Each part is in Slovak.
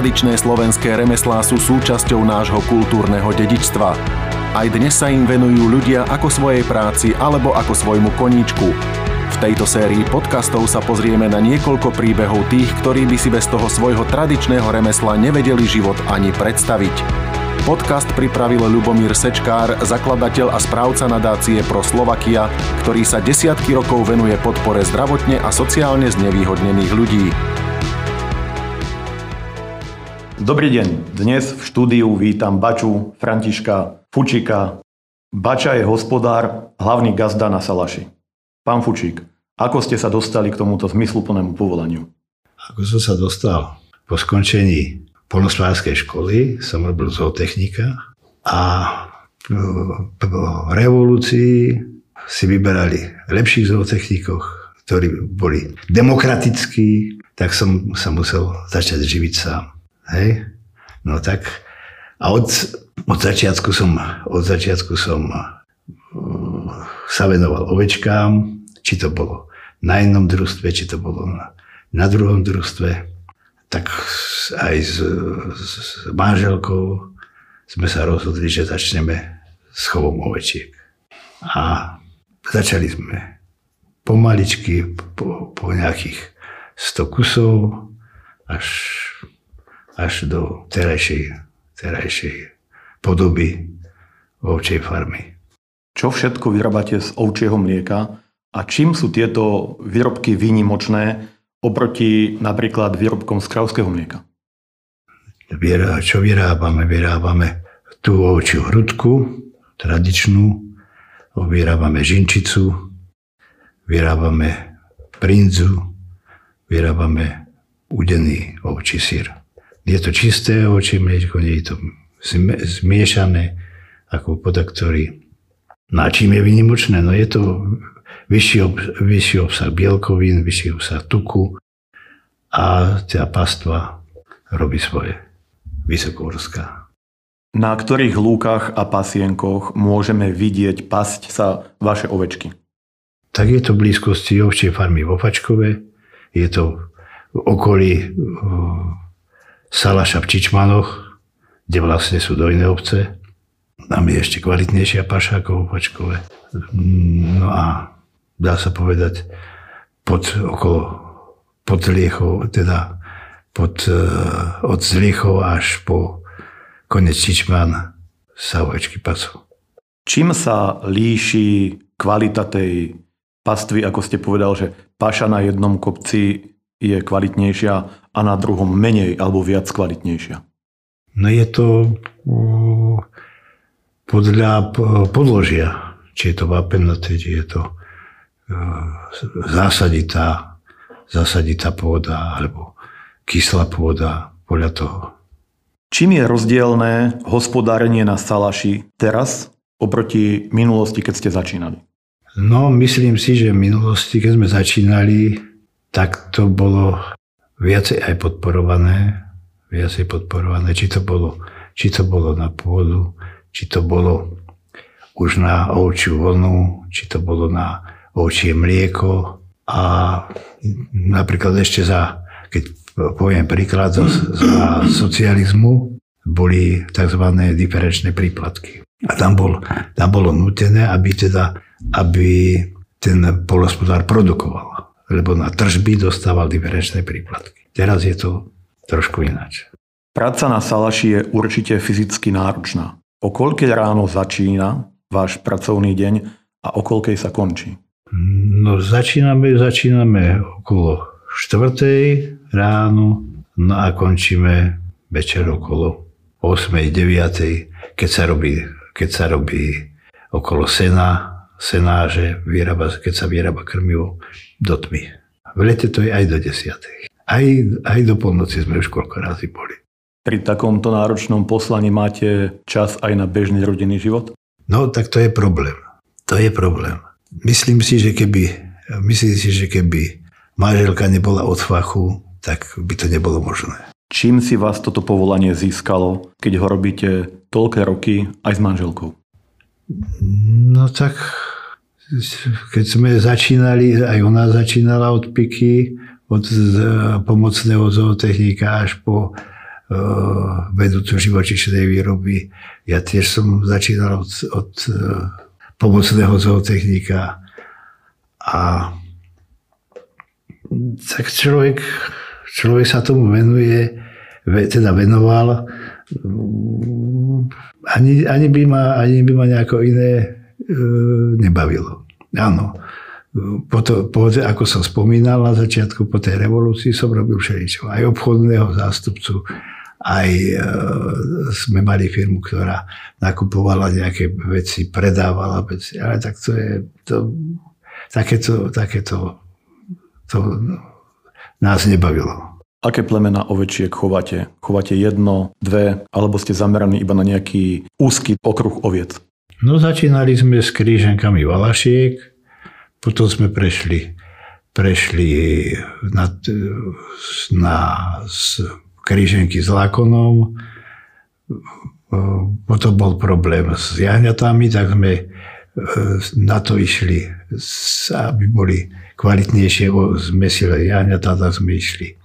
Tradičné slovenské remeslá sú súčasťou nášho kultúrneho dedičstva. Aj dnes sa im venujú ľudia ako svojej práci alebo ako svojmu koníčku. V tejto sérii podcastov sa pozrieme na niekoľko príbehov tých, ktorí by si bez toho svojho tradičného remesla nevedeli život ani predstaviť. Podcast pripravil Ľubomír Sečkár, zakladateľ a správca nadácie Pro Slovakia, ktorý sa desiatky rokov venuje podpore zdravotne a sociálne znevýhodnených ľudí. Dobrý deň. Dnes v štúdiu vítam Baču Františka Fučika. Bača je hospodár, hlavný gazda na Salaši. Pán Fučík, ako ste sa dostali k tomuto zmysluplnému povolaniu? Ako som sa dostal po skončení polnospodárskej školy, som robil zootechnika a po revolúcii si vyberali lepších zootechnikoch, ktorí boli demokratickí, tak som sa musel začať živiť sám. Hej? No tak a od, od začiatku som, od začiatku som uh, sa venoval ovečkám, či to bolo na jednom družstve, či to bolo na, na druhom družstve. Tak aj s, s, s manželkou sme sa rozhodli, že začneme s chovom ovečiek. A začali sme pomaličky, po, po nejakých 100 kusov, až až do terajšej, terajšej podoby ovčej farmy. Čo všetko vyrábate z ovčieho mlieka a čím sú tieto výrobky výnimočné oproti napríklad výrobkom z kravského mlieka? Čo vyrábame? Vyrábame tú ovčiu hrudku, tradičnú, vyrábame žinčicu, vyrábame brinzu, vyrábame udený ovčí sír. Je to čisté oči mliečko, nie je to zmiešané ako podaktory. No a čím je vynimočné? No je to vyšší, ob, vyšší obsah bielkovín, vyšší obsah tuku a tá pastva robí svoje. Vysokohorská. Na ktorých lúkach a pasienkoch môžeme vidieť pasť sa vaše ovečky? Tak je to v blízkosti ovčej farmy v Opačkove, je to v okolí Salaša v Čičmanoch, kde vlastne sú dojné obce. Tam je ešte kvalitnejšia paša ako v Opačkove. No a dá sa povedať, pod, okolo, pod Liechov, teda pod, uh, od Zliechov až po konec Čičman sa ovečky pasú. Čím sa líši kvalita tej pastvy, ako ste povedal, že paša na jednom kopci je kvalitnejšia a na druhom menej alebo viac kvalitnejšia? No je to podľa podložia, či je to vápenaté, či je to zásaditá, zásaditá pôda alebo kyslá pôda, podľa toho. Čím je rozdielne hospodárenie na Salaši teraz oproti minulosti, keď ste začínali? No, myslím si, že v minulosti, keď sme začínali, tak to bolo viacej aj podporované, viacej podporované, či to bolo, či to bolo na pôdu, či to bolo už na ovčiu vlnu, či to bolo na ovčie mlieko a napríklad ešte za, keď poviem príklad, za, za socializmu boli tzv. diferenčné príplatky. A tam, bol, tam bolo nutené, aby teda, aby ten polospodár produkoval lebo na tržby dostával diferenčné príplatky. Teraz je to trošku ináč. Práca na Salaši je určite fyzicky náročná. O koľkej ráno začína váš pracovný deň a o koľkej sa končí? No začíname, začíname okolo 4. ráno no a končíme večer okolo 8. 9. keď sa robí, keď sa robí okolo sena, senáže, vyrába, keď sa vyrába krmivo do tmy. V lete to je aj do desiatej. Aj, aj do polnoci sme už koľko razy boli. Pri takomto náročnom poslani máte čas aj na bežný rodinný život? No, tak to je problém. To je problém. Myslím si, že keby, myslím si, že keby manželka nebola od fachu, tak by to nebolo možné. Čím si vás toto povolanie získalo, keď ho robíte toľké roky aj s manželkou? No tak keď sme začínali, aj ona začínala od piky, od pomocného zootechnika až po vedúcu živočišnej výroby. Ja tiež som začínal od, od pomocného zootechnika a tak človek, človek sa tomu venuje, teda venoval. Ani, ani, by, ma, ani by ma nejako iné e, nebavilo. Áno. Po to, po, ako som spomínal na začiatku, po tej revolúcii som robil všeličo. Aj obchodného zástupcu, aj e, sme mali firmu, ktorá nakupovala nejaké veci, predávala veci. Ale tak to je, to, takéto, takéto to nás nebavilo. Aké plemena ovečiek chovate? Chovate jedno, dve, alebo ste zameraní iba na nejaký úzky okruh oviec? No začínali sme s kríženkami valašiek, potom sme prešli, prešli na, na kríženky s lakonom, potom bol problém s jahňatami, tak sme e, na to išli, aby boli kvalitnejšie zmesile jahňatá, tak sme išli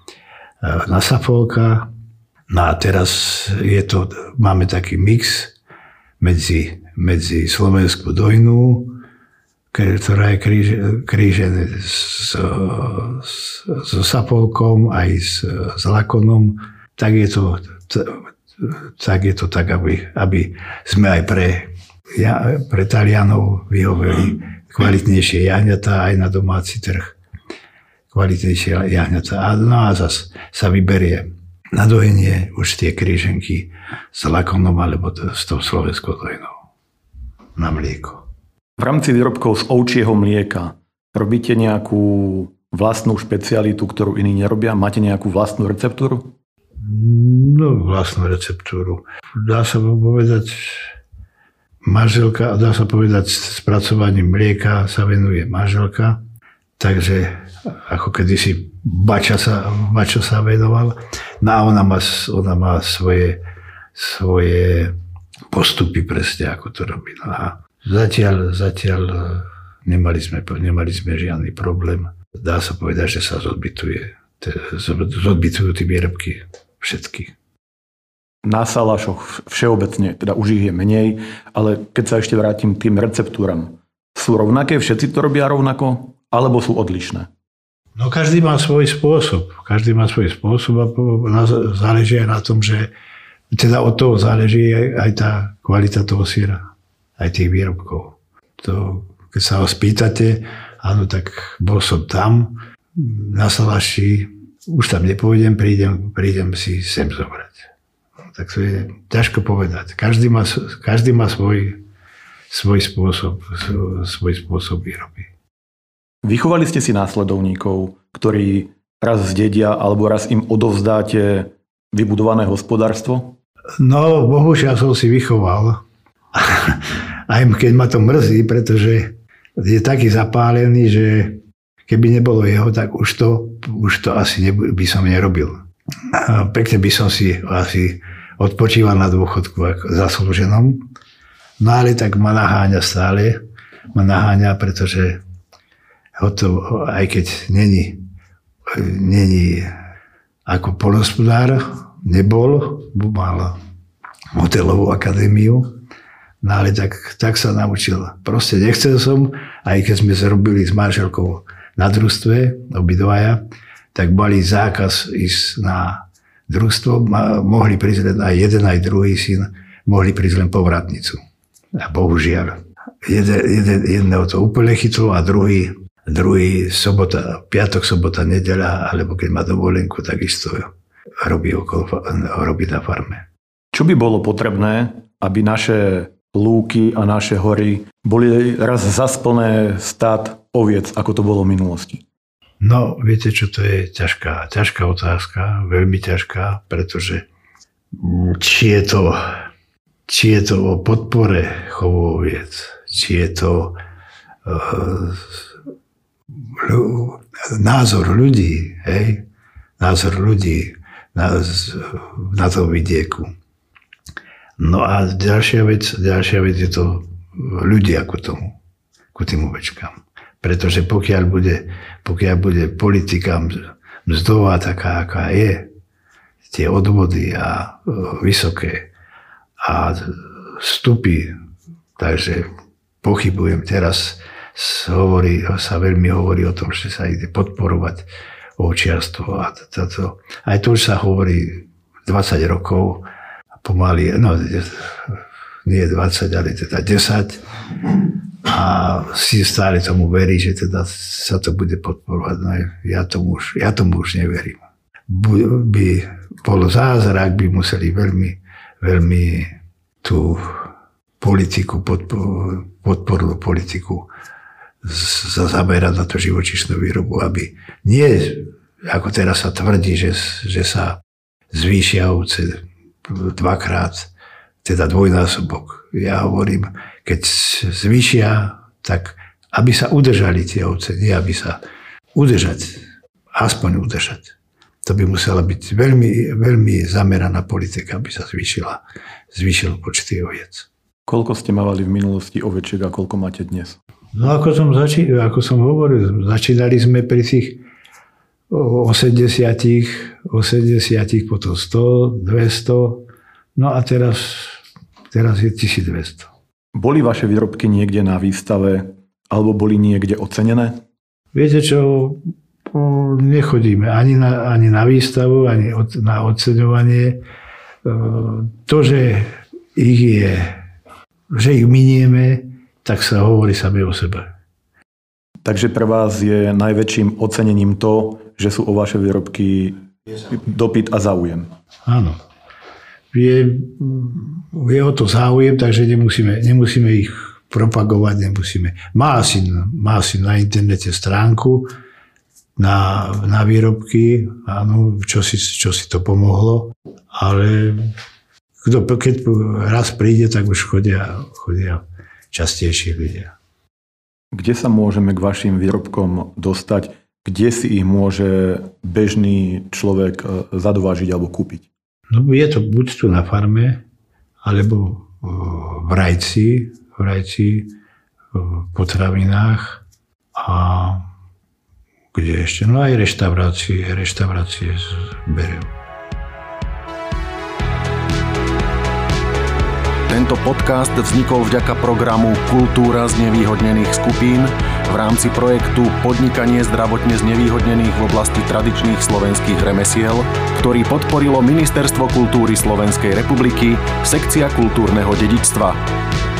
e, na Safolka. No a teraz je to, máme taký mix medzi, medzi Slovensku dojnú, ktorá je kríž, krížené so, so Sapolkom aj s, s Lakonom, tak je to, tak, je to tak, aby, aby sme aj pre, ja, pre Talianov vyhoveli kvalitnejšie jahňatá aj na domáci trh. Kvalitnejšie jahňatá. No a zase sa vyberie na dojenie už tie kríženky s lakonom alebo to, s tou slovenskou dojenou na mlieko. V rámci výrobkov z ovčieho mlieka robíte nejakú vlastnú špecialitu, ktorú iní nerobia? Máte nejakú vlastnú receptúru? No, vlastnú receptúru. Dá sa povedať, manželka, dá sa povedať, spracovaním mlieka sa venuje manželka, takže ako kedysi bača sa, bača sa venoval. No a ona má, ona má svoje, svoje postupy presne, ako to robí. No a zatiaľ, zatiaľ nemali sme, nemali sme žiadny problém. Dá sa povedať, že sa zodbytuje, zodbytujú tie výrobky všetky na salašoch všeobecne, teda už ich je menej, ale keď sa ešte vrátim k tým receptúram, sú rovnaké, všetci to robia rovnako, alebo sú odlišné? No každý má svoj spôsob. Každý má svoj spôsob a záleží aj na tom, že teda od toho záleží aj, tá kvalita toho syra, aj tých výrobkov. To, keď sa ho spýtate, áno, tak bol som tam, na Salaši, už tam nepôjdem, prídem, prídem si sem zobrať tak to je ťažko povedať. Každý má, každý má svoj, svoj, spôsob, svoj spôsob výroby. Vychovali ste si následovníkov, ktorí raz zdedia alebo raz im odovzdáte vybudované hospodárstvo? No, bohužiaľ som si vychoval. Aj keď ma to mrzí, pretože je taký zapálený, že keby nebolo jeho, tak už to, už to asi by som nerobil. Pekne by som si asi odpočíva na dôchodku ako zaslúženom. No ale tak ma naháňa stále, ma naháňa, pretože ho to, aj keď není, není ako polospodár, nebol, mal hotelovú akadémiu, no ale tak, tak sa naučil. Proste nechcel som, aj keď sme zrobili s manželkou na družstve, obidvaja, tak mali zákaz ísť na družstvo mohli prísť len aj jeden, aj druhý syn, mohli prísť len povratnicu. A bohužiaľ, jeden, jeden, jedného to úplne chytlo a druhý, druhý sobota, piatok, sobota, nedela, alebo keď má dovolenku, takisto robí, okolo, robí na farme. Čo by bolo potrebné, aby naše lúky a naše hory boli raz zasplné stát oviec, ako to bolo v minulosti? No, viete, čo to je ťažká, ťažká otázka, veľmi ťažká, pretože či je to, či je to o podpore chovu oviec, či je to uh, názor ľudí, hej, názor ľudí na, na tom vidieku. No a ďalšia vec, ďalšia vec je to ľudia ku tomu, ku tým ovečkám. Pretože pokiaľ bude, pokiaľ bude politika mzdová taká, aká je, tie odvody a e, vysoké a vstupy, takže pochybujem. Teraz hovorí, sa veľmi hovorí o tom, že sa ide podporovať ovčiarstvo a toto. Aj to už sa hovorí 20 rokov, pomaly, no nie 20, ale teda 10 a si stále tomu verí, že teda sa to bude podporovať. No ja tomu už, ja tomu už neverím. By bolo zázrak, by museli veľmi, veľmi tú politiku, podpornú politiku sa zamerať na to živočišnú výrobu, aby nie, ako teraz sa tvrdí, že, že sa zvýšia ovce dvakrát, teda dvojnásobok. Ja hovorím, keď zvýšia, tak aby sa udržali tie ovce, nie aby sa udržať, aspoň udržať. To by musela byť veľmi, veľmi zameraná politika, aby sa zvýšila, zvýšil počty oviec. Koľko ste mávali v minulosti ovečiek a koľko máte dnes? No ako som, zači- ako som hovoril, začínali sme pri tých 80, 80, potom 100, 200, no a teraz, teraz je 1200. Boli vaše výrobky niekde na výstave alebo boli niekde ocenené? Viete čo, nechodíme ani na, ani na výstavu, ani od, na oceňovanie. E, to, že ich je, že ich minieme, tak sa hovorí sami o sebe. Takže pre vás je najväčším ocenením to, že sú o vaše výrobky dopyt a záujem. Áno. Je, je o to záujem, takže nemusíme, nemusíme ich propagovať, nemusíme. Má asi, má asi na internete stránku na, na výrobky, áno, čo si, čo si to pomohlo, ale kto, keď raz príde, tak už chodia, chodia častejšie ľudia. Kde sa môžeme k vašim výrobkom dostať? Kde si ich môže bežný človek e, zadovážiť alebo kúpiť? No je to buď tu na farme, alebo e, v rajci, v rajci, e, v potravinách a kde ešte, no aj reštaurácie, reštaurácie beriem. Tento podcast vznikol vďaka programu Kultúra z nevýhodnených skupín v rámci projektu Podnikanie zdravotne znevýhodnených v oblasti tradičných slovenských remesiel, ktorý podporilo Ministerstvo kultúry Slovenskej republiky, sekcia kultúrneho dedičstva.